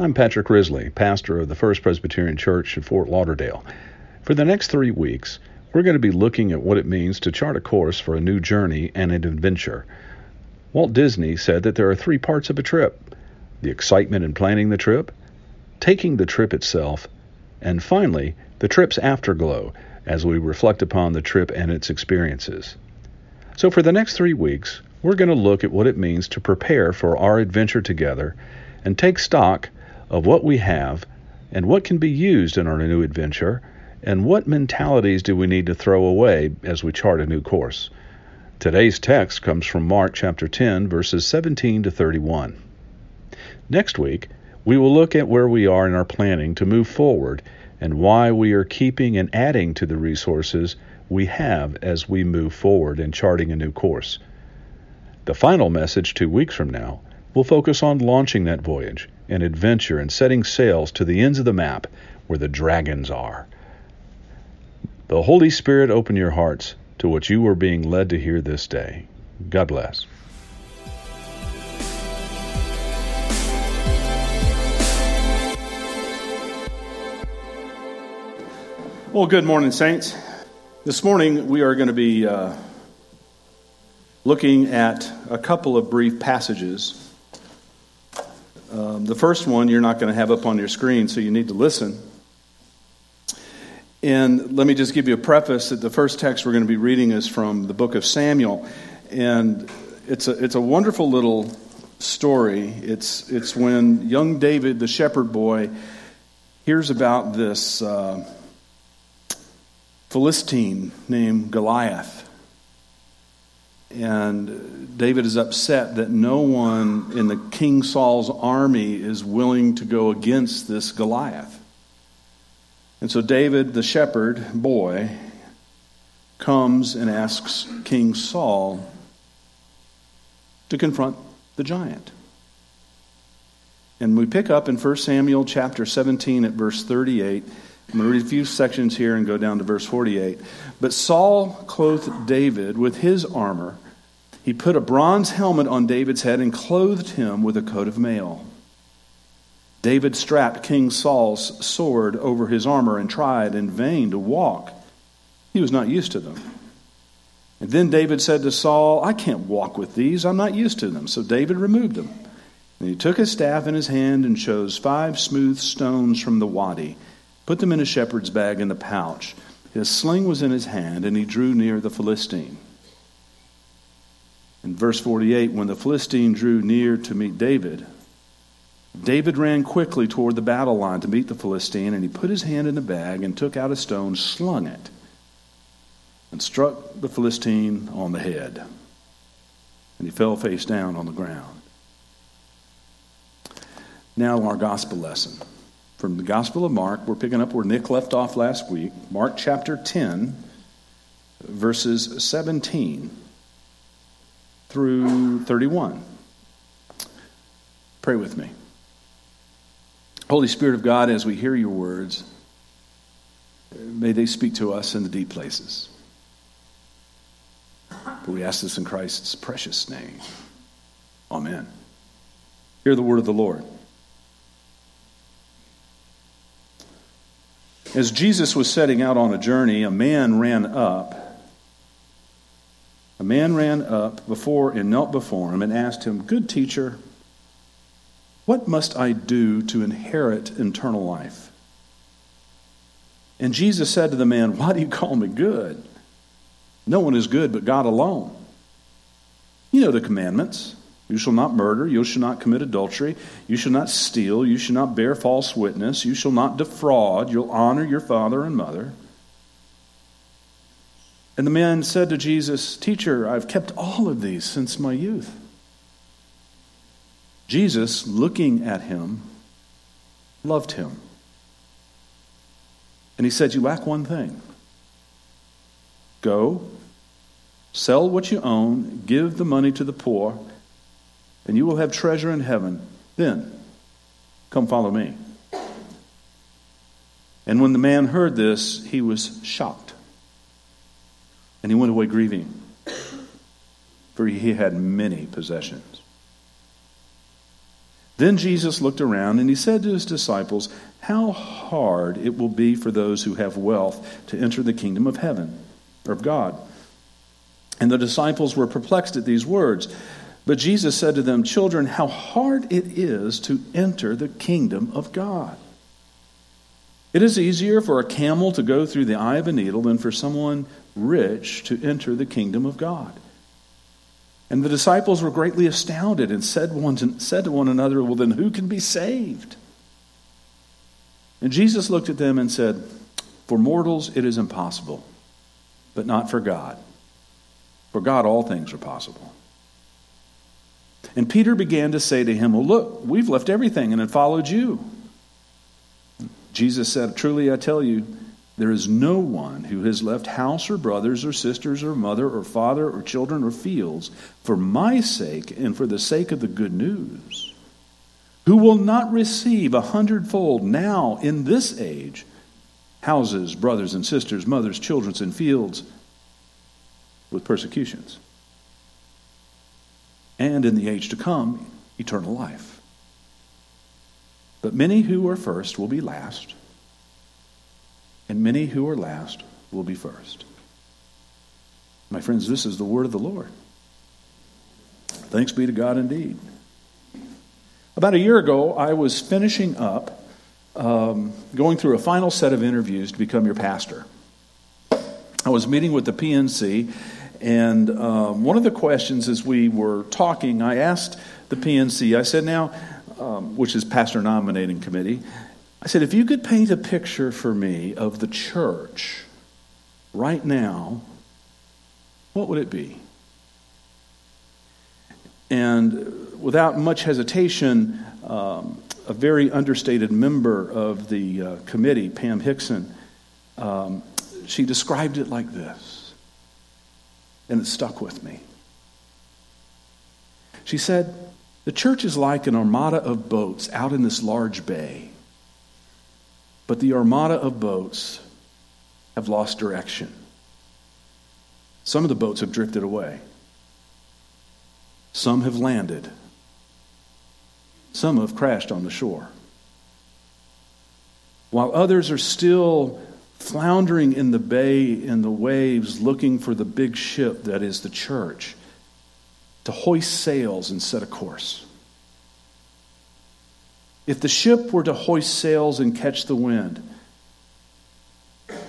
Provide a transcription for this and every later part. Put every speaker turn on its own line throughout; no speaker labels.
I'm Patrick Risley, pastor of the First Presbyterian Church in Fort Lauderdale. For the next three weeks, we're going to be looking at what it means to chart a course for a new journey and an adventure. Walt Disney said that there are three parts of a trip the excitement in planning the trip, taking the trip itself, and finally, the trip's afterglow as we reflect upon the trip and its experiences. So, for the next three weeks, we're going to look at what it means to prepare for our adventure together and take stock of what we have and what can be used in our new adventure, and what mentalities do we need to throw away as we chart a new course. Today's text comes from Mark chapter 10, verses 17 to 31. Next week, we will look at where we are in our planning to move forward and why we are keeping and adding to the resources we have as we move forward in charting a new course. The final message two weeks from now will focus on launching that voyage and adventure and setting sails to the ends of the map where the dragons are. The Holy Spirit open your hearts to what you are being led to hear this day. God bless.
Well, good morning, Saints. This morning we are going to be uh, looking at a couple of brief passages um, the first one you're not going to have up on your screen, so you need to listen. And let me just give you a preface that the first text we're going to be reading is from the book of Samuel. And it's a, it's a wonderful little story. It's, it's when young David, the shepherd boy, hears about this uh, Philistine named Goliath. And David is upset that no one in the King Saul's army is willing to go against this Goliath. And so David, the shepherd boy, comes and asks King Saul to confront the giant. And we pick up in 1 Samuel chapter 17 at verse 38. I'm going to read a few sections here and go down to verse 48. But Saul clothed David with his armor. He put a bronze helmet on David's head and clothed him with a coat of mail. David strapped King Saul's sword over his armor and tried in vain to walk. He was not used to them. And then David said to Saul, I can't walk with these. I'm not used to them. So David removed them. And he took his staff in his hand and chose five smooth stones from the wadi put them in a shepherd's bag in the pouch. His sling was in his hand, and he drew near the Philistine. In verse 48, when the Philistine drew near to meet David, David ran quickly toward the battle line to meet the Philistine, and he put his hand in the bag and took out a stone, slung it, and struck the Philistine on the head. And he fell face down on the ground. Now, our gospel lesson from the Gospel of Mark. We're picking up where Nick left off last week. Mark chapter 10, verses 17 through 31. Pray with me. Holy Spirit of God, as we hear your words, may they speak to us in the deep places. But we ask this in Christ's precious name. Amen. Hear the word of the Lord. As Jesus was setting out on a journey, a man ran up. A man ran up before and knelt before him and asked him, Good teacher, what must I do to inherit eternal life? And Jesus said to the man, Why do you call me good? No one is good but God alone. You know the commandments. You shall not murder. You shall not commit adultery. You shall not steal. You shall not bear false witness. You shall not defraud. You'll honor your father and mother. And the man said to Jesus, Teacher, I've kept all of these since my youth. Jesus, looking at him, loved him. And he said, You lack one thing. Go, sell what you own, give the money to the poor and you will have treasure in heaven. Then, come follow me. And when the man heard this, he was shocked. And he went away grieving, for he had many possessions. Then Jesus looked around and he said to his disciples, How hard it will be for those who have wealth to enter the kingdom of heaven, or of God. And the disciples were perplexed at these words. But Jesus said to them, Children, how hard it is to enter the kingdom of God. It is easier for a camel to go through the eye of a needle than for someone rich to enter the kingdom of God. And the disciples were greatly astounded and said, one to, said to one another, Well, then who can be saved? And Jesus looked at them and said, For mortals it is impossible, but not for God. For God all things are possible. And Peter began to say to him, Well, look, we've left everything and have followed you. Jesus said, Truly I tell you, there is no one who has left house or brothers or sisters or mother or father or children or fields for my sake and for the sake of the good news, who will not receive a hundredfold now in this age houses, brothers and sisters, mothers, children, and fields with persecutions. And in the age to come, eternal life. But many who are first will be last and many who are last will be first. My friends, this is the word of the Lord. Thanks be to God indeed. About a year ago, I was finishing up um, going through a final set of interviews to become your pastor. I was meeting with the PNC, and um, one of the questions as we were talking, I asked the PNC, I said, now, um, which is pastor nominating committee, I said, if you could paint a picture for me of the church right now, what would it be? And without much hesitation, um, a very understated member of the uh, committee, Pam Hickson, um, she described it like this, and it stuck with me. She said, The church is like an armada of boats out in this large bay. But the armada of boats have lost direction. Some of the boats have drifted away. Some have landed. Some have crashed on the shore. While others are still floundering in the bay in the waves looking for the big ship that is the church to hoist sails and set a course. If the ship were to hoist sails and catch the wind,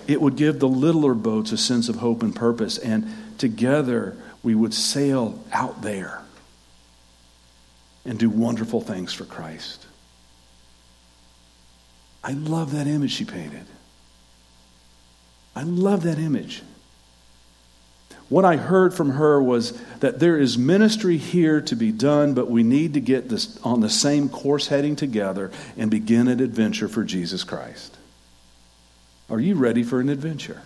it would give the littler boats a sense of hope and purpose, and together we would sail out there and do wonderful things for Christ. I love that image she painted. I love that image. What I heard from her was that there is ministry here to be done, but we need to get this on the same course heading together and begin an adventure for Jesus Christ. Are you ready for an adventure?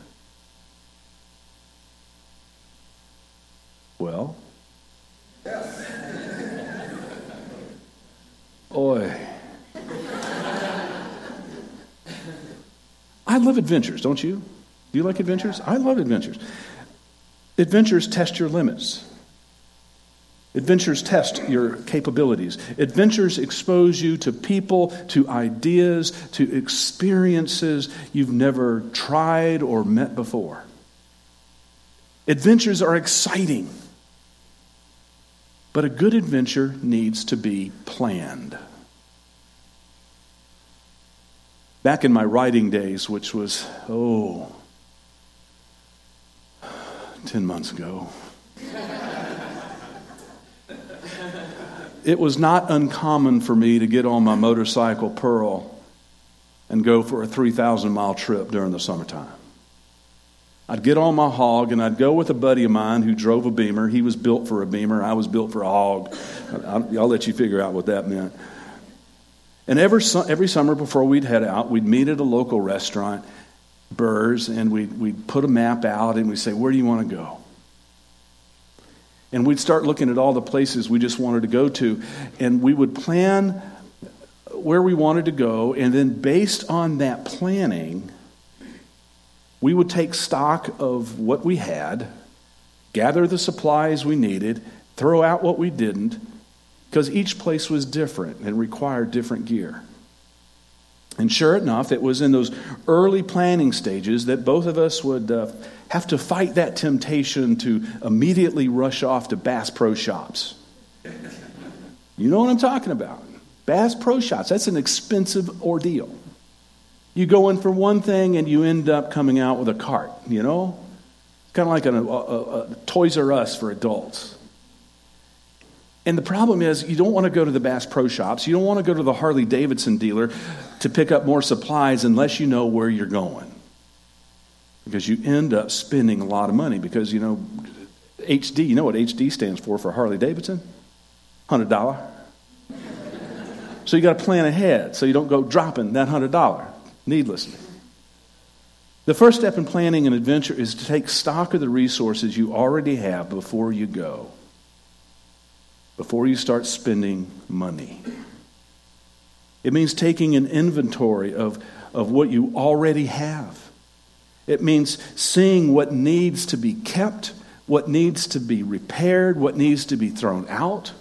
Well, yes. Oi. I love adventures, don't you? Do you like adventures? I love adventures. Adventures test your limits. Adventures test your capabilities. Adventures expose you to people, to ideas, to experiences you've never tried or met before. Adventures are exciting, but a good adventure needs to be planned. Back in my writing days, which was, oh, 10 months ago. it was not uncommon for me to get on my motorcycle Pearl and go for a 3,000 mile trip during the summertime. I'd get on my hog and I'd go with a buddy of mine who drove a beamer. He was built for a beamer, I was built for a hog. I'll let you figure out what that meant. And every, every summer before we'd head out, we'd meet at a local restaurant Burrs, and we'd, we'd put a map out and we'd say, Where do you want to go? And we'd start looking at all the places we just wanted to go to, and we would plan where we wanted to go, and then based on that planning, we would take stock of what we had, gather the supplies we needed, throw out what we didn't, because each place was different and required different gear. And sure enough, it was in those early planning stages that both of us would uh, have to fight that temptation to immediately rush off to Bass Pro Shops. You know what I'm talking about. Bass Pro Shops, that's an expensive ordeal. You go in for one thing and you end up coming out with a cart, you know? Kind of like a, a, a Toys R Us for adults. And the problem is, you don't want to go to the Bass Pro Shops. You don't want to go to the Harley Davidson dealer to pick up more supplies unless you know where you're going. Because you end up spending a lot of money. Because, you know, HD, you know what HD stands for for Harley Davidson? $100. So you got to plan ahead so you don't go dropping that $100 needlessly. The first step in planning an adventure is to take stock of the resources you already have before you go, before you start spending money. It means taking an inventory of, of what you already have. It means seeing what needs to be kept, what needs to be repaired, what needs to be thrown out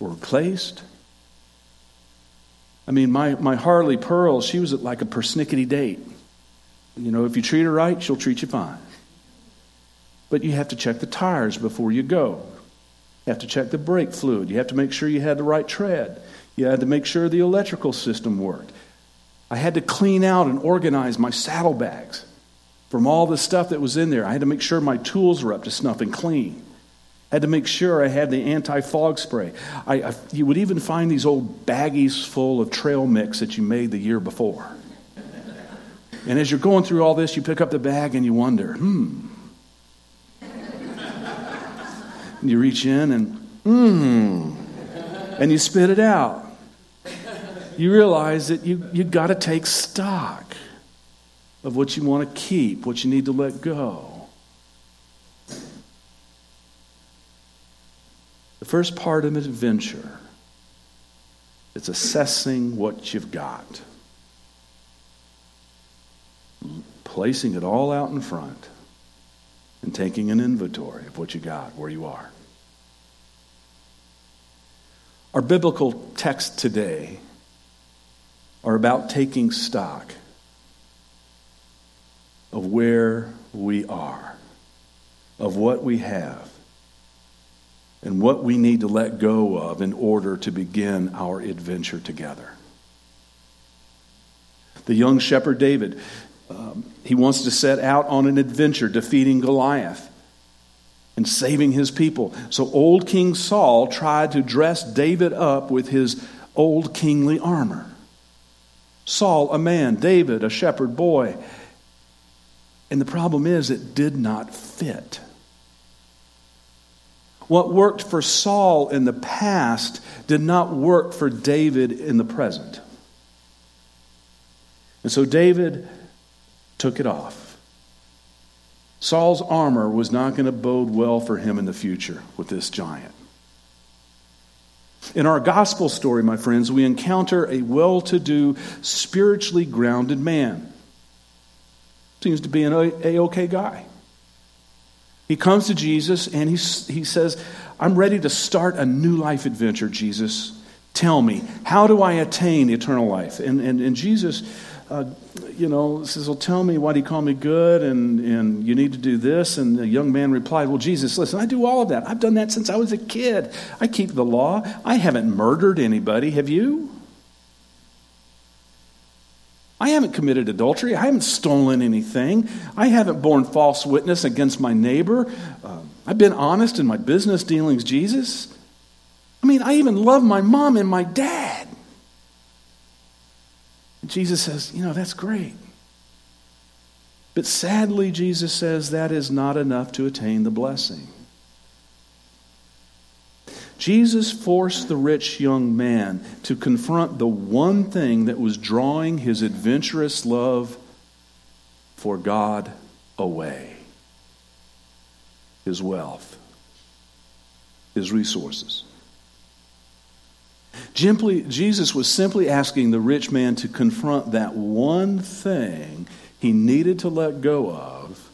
or replaced. I mean, my, my Harley Pearl, she was like a persnickety date. You know, if you treat her right, she'll treat you fine. But you have to check the tires before you go. You have to check the brake fluid. You have to make sure you had the right tread. You had to make sure the electrical system worked. I had to clean out and organize my saddlebags from all the stuff that was in there. I had to make sure my tools were up to snuff and clean I had to make sure I had the anti fog spray. I, I, you would even find these old baggies full of trail mix that you made the year before. And as you're going through all this, you pick up the bag and you wonder, hmm. You reach in and, hmm. And you spit it out. You realize that you, you got to take stock of what you want to keep, what you need to let go. The first part of an adventure is assessing what you've got, placing it all out in front, and taking an inventory of what you got, where you are. Our biblical text today are about taking stock of where we are, of what we have, and what we need to let go of in order to begin our adventure together. The young shepherd David, um, he wants to set out on an adventure defeating Goliath and saving his people. So old King Saul tried to dress David up with his old kingly armor. Saul, a man, David, a shepherd boy. And the problem is, it did not fit. What worked for Saul in the past did not work for David in the present. And so David took it off. Saul's armor was not going to bode well for him in the future with this giant. In our gospel story, my friends, we encounter a well to do, spiritually grounded man. Seems to be an A OK guy. He comes to Jesus and he, he says, I'm ready to start a new life adventure, Jesus. Tell me, how do I attain eternal life? And, and, and Jesus, uh, you know, says, Well, tell me why do you call me good? And, and you need to do this. And the young man replied, Well, Jesus, listen, I do all of that. I've done that since I was a kid. I keep the law. I haven't murdered anybody. Have you? I haven't committed adultery. I haven't stolen anything. I haven't borne false witness against my neighbor. Uh, I've been honest in my business dealings, Jesus. I mean, I even love my mom and my dad. Jesus says, You know, that's great. But sadly, Jesus says that is not enough to attain the blessing. Jesus forced the rich young man to confront the one thing that was drawing his adventurous love for God away his wealth, his resources. Simply, Jesus was simply asking the rich man to confront that one thing he needed to let go of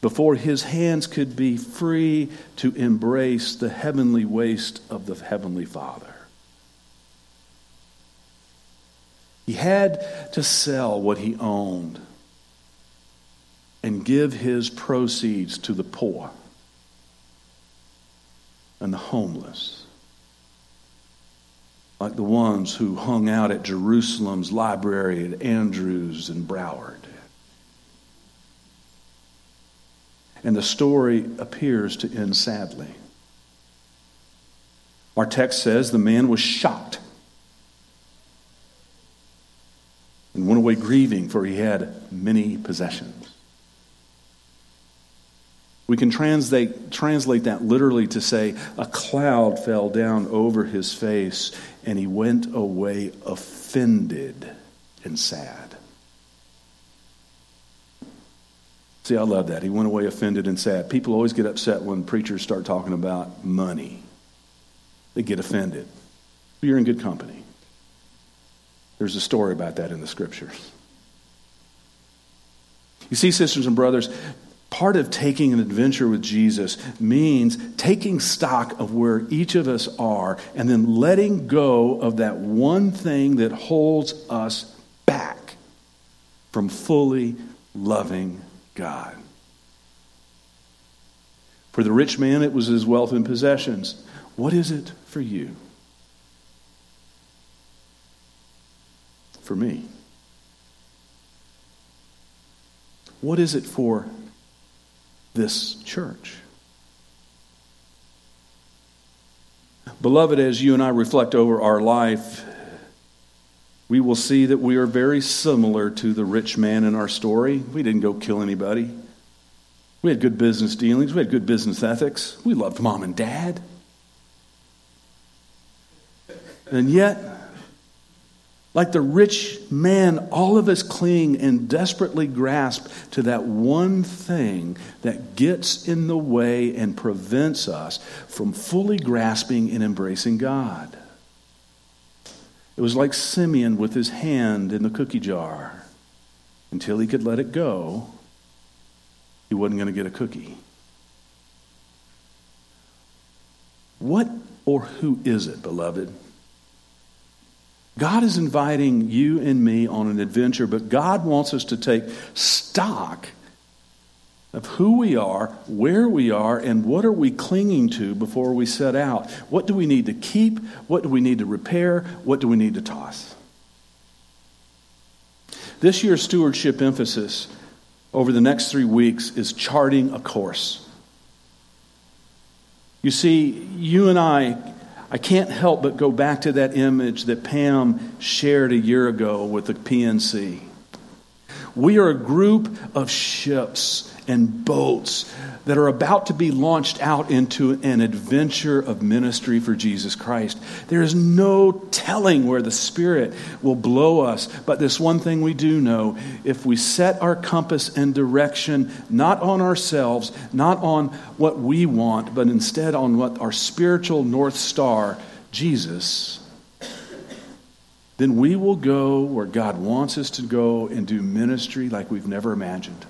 before his hands could be free to embrace the heavenly waste of the Heavenly Father. He had to sell what he owned and give his proceeds to the poor and the homeless, like the ones who hung out at Jerusalem's library at Andrews and Broward. And the story appears to end sadly. Our text says the man was shocked and went away grieving, for he had many possessions. We can translate, translate that literally to say, a cloud fell down over his face, and he went away offended and sad. See, I love that. He went away offended and sad. People always get upset when preachers start talking about money, they get offended. You're in good company. There's a story about that in the scriptures. You see, sisters and brothers, part of taking an adventure with Jesus means taking stock of where each of us are and then letting go of that one thing that holds us back from fully loving God. For the rich man, it was his wealth and possessions. What is it for you? For me? What is it for this church? Beloved, as you and I reflect over our life, we will see that we are very similar to the rich man in our story. We didn't go kill anybody. We had good business dealings. We had good business ethics. We loved mom and dad. And yet, like the rich man, all of us cling and desperately grasp to that one thing that gets in the way and prevents us from fully grasping and embracing God. It was like Simeon with his hand in the cookie jar. Until he could let it go, he wasn't going to get a cookie. What or who is it, beloved? God is inviting you and me on an adventure, but God wants us to take stock of who we are, where we are, and what are we clinging to before we set out. What do we need to keep? What do we need to repair? What do we need to toss? This year's stewardship emphasis over the next three weeks is charting a course. You see, you and I, I can't help but go back to that image that Pam shared a year ago with the PNC. We are a group of ships and boats that are about to be launched out into an adventure of ministry for Jesus Christ. There is no telling where the Spirit will blow us, but this one thing we do know if we set our compass and direction not on ourselves, not on what we want, but instead on what our spiritual North Star, Jesus, then we will go where God wants us to go and do ministry like we've never imagined.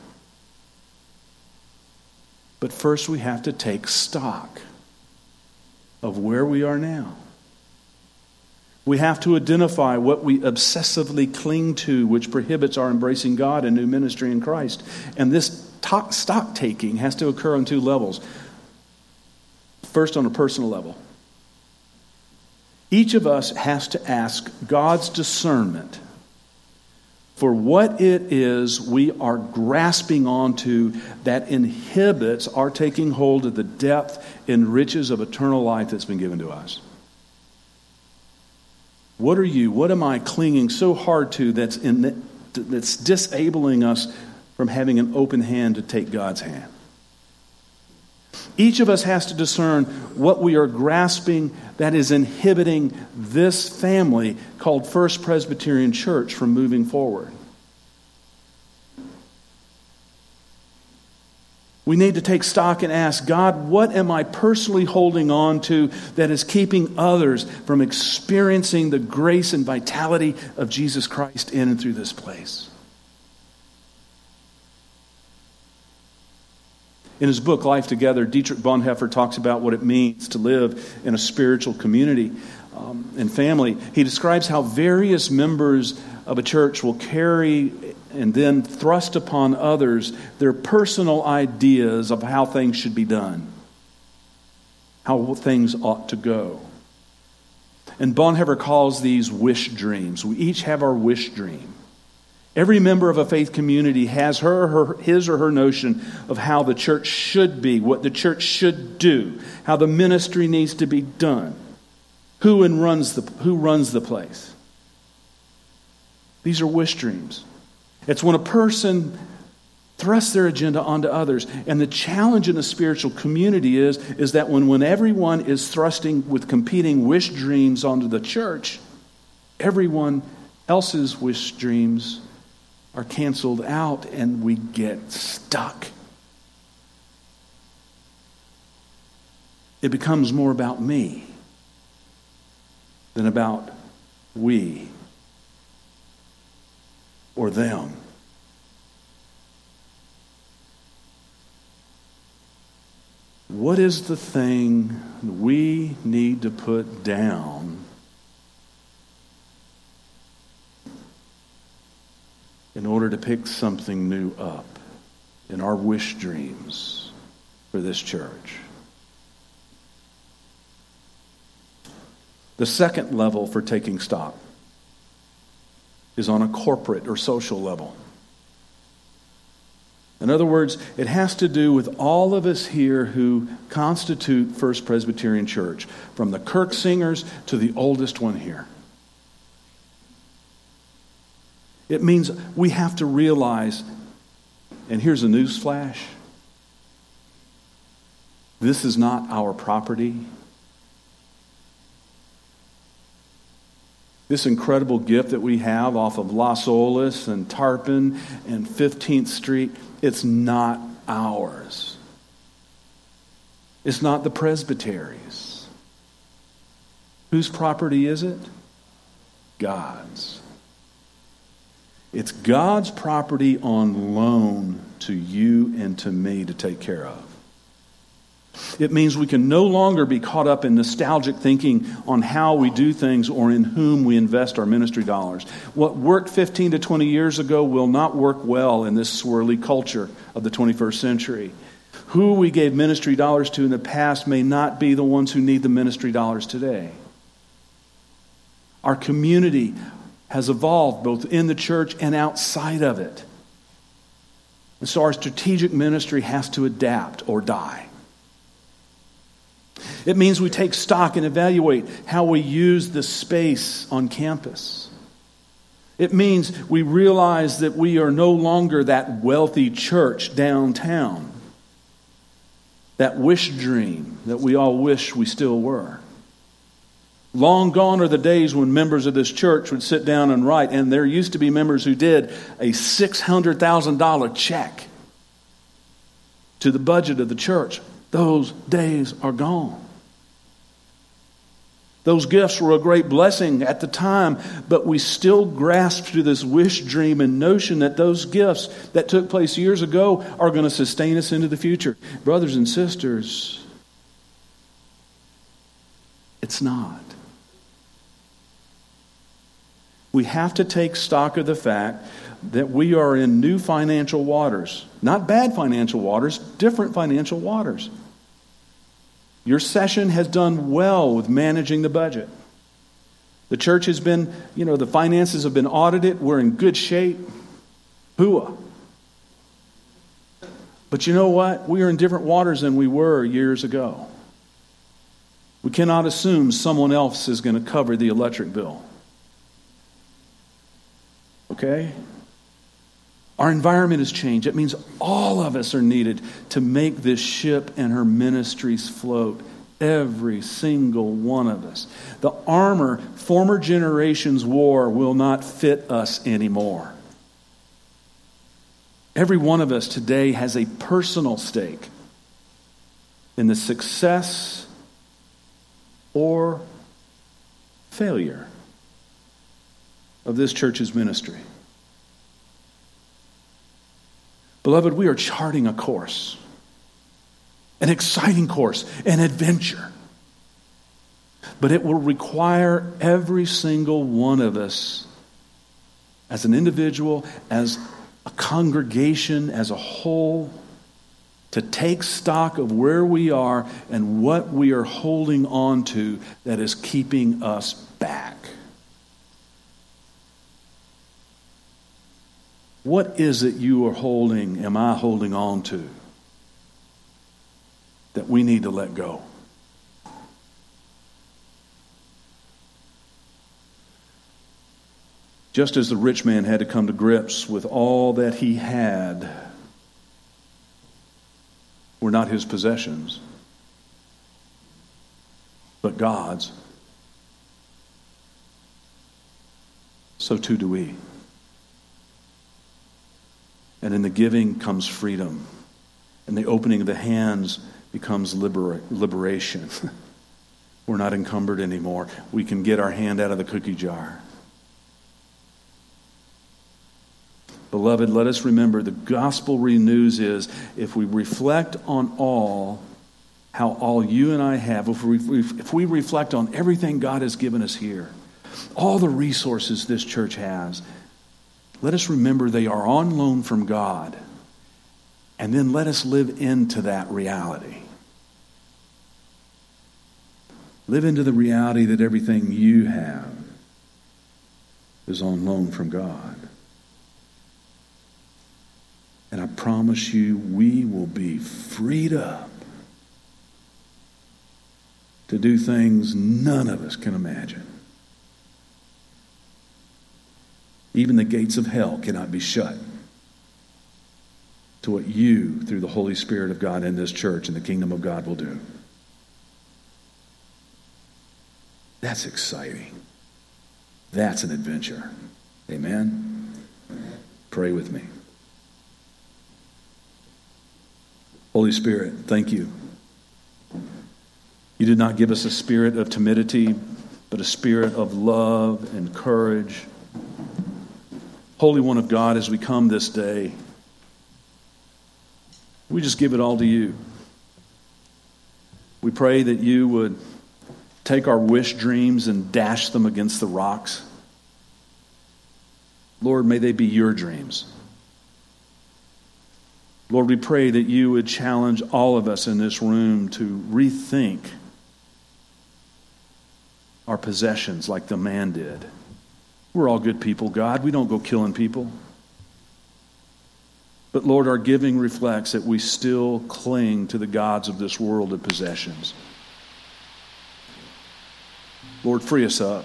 But first, we have to take stock of where we are now. We have to identify what we obsessively cling to, which prohibits our embracing God and new ministry in Christ. And this stock taking has to occur on two levels. First, on a personal level. Each of us has to ask God's discernment for what it is we are grasping onto that inhibits our taking hold of the depth and riches of eternal life that's been given to us. What are you, what am I clinging so hard to that's, in, that's disabling us from having an open hand to take God's hand? Each of us has to discern what we are grasping that is inhibiting this family called First Presbyterian Church from moving forward. We need to take stock and ask God, what am I personally holding on to that is keeping others from experiencing the grace and vitality of Jesus Christ in and through this place? In his book, Life Together, Dietrich Bonhoeffer talks about what it means to live in a spiritual community um, and family. He describes how various members of a church will carry and then thrust upon others their personal ideas of how things should be done, how things ought to go. And Bonhoeffer calls these wish dreams. We each have our wish dream. Every member of a faith community has her, her, his or her notion of how the church should be, what the church should do, how the ministry needs to be done, who, and runs, the, who runs the place. These are wish dreams. It's when a person thrusts their agenda onto others. And the challenge in a spiritual community is, is that when, when everyone is thrusting with competing wish dreams onto the church, everyone else's wish dreams are canceled out and we get stuck. It becomes more about me than about we or them. What is the thing we need to put down in order to pick something new up in our wish dreams for this church? The second level for taking stock is on a corporate or social level. In other words, it has to do with all of us here who constitute First Presbyterian Church, from the Kirk singers to the oldest one here. It means we have to realize, and here's a news flash this is not our property. This incredible gift that we have off of Las Olas and Tarpon and 15th Street, it's not ours. It's not the presbytery's. Whose property is it? God's. It's God's property on loan to you and to me to take care of. It means we can no longer be caught up in nostalgic thinking on how we do things or in whom we invest our ministry dollars. What worked 15 to 20 years ago will not work well in this swirly culture of the 21st century. Who we gave ministry dollars to in the past may not be the ones who need the ministry dollars today. Our community has evolved both in the church and outside of it. And so our strategic ministry has to adapt or die. It means we take stock and evaluate how we use the space on campus. It means we realize that we are no longer that wealthy church downtown, that wish dream that we all wish we still were. Long gone are the days when members of this church would sit down and write, and there used to be members who did a $600,000 check to the budget of the church. Those days are gone. Those gifts were a great blessing at the time, but we still grasp to this wish, dream, and notion that those gifts that took place years ago are going to sustain us into the future. Brothers and sisters, it's not. We have to take stock of the fact that we are in new financial waters. Not bad financial waters, different financial waters. Your session has done well with managing the budget. The church has been, you know, the finances have been audited. We're in good shape. Hooah. But you know what? We are in different waters than we were years ago. We cannot assume someone else is going to cover the electric bill. Okay? Our environment has changed. It means all of us are needed to make this ship and her ministries float. Every single one of us. The armor former generations wore will not fit us anymore. Every one of us today has a personal stake in the success or failure of this church's ministry. Beloved, we are charting a course. an exciting course, an adventure. But it will require every single one of us, as an individual, as a congregation, as a whole, to take stock of where we are and what we are holding on to that is keeping us back. What is it you are holding, am I holding on to, that we need to let go? Just as the rich man had to come to grips with all that he had, were not his possessions, but God's. So too do we. And in the giving comes freedom. And the opening of the hands becomes libera- liberation. We're not encumbered anymore. We can get our hand out of the cookie jar. Beloved, let us remember the gospel renews is if we reflect on all, how all you and I have, if we, if we reflect on everything God has given us here, all the resources this church has, let us remember they are on loan from God. And then let us live into that reality. Live into the reality that everything you have is on loan from God. And I promise you, we will be freed up to do things none of us can imagine. Even the gates of hell cannot be shut to what you, through the Holy Spirit of God in this church and the kingdom of God, will do. That's exciting. That's an adventure. Amen? Pray with me. Holy Spirit, thank you. You did not give us a spirit of timidity, but a spirit of love and courage Holy One of God, as we come this day, we just give it all to you. We pray that you would take our wish dreams and dash them against the rocks. Lord, may they be your dreams. Lord, we pray that you would challenge all of us in this room to rethink our possessions like the man did. We're all good people, God. We don't go killing people. But Lord, our giving reflects that we still cling to the gods of this world and possessions. Lord, free us up.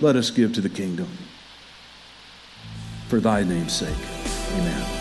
Let us give to the kingdom. For thy name's sake. Amen.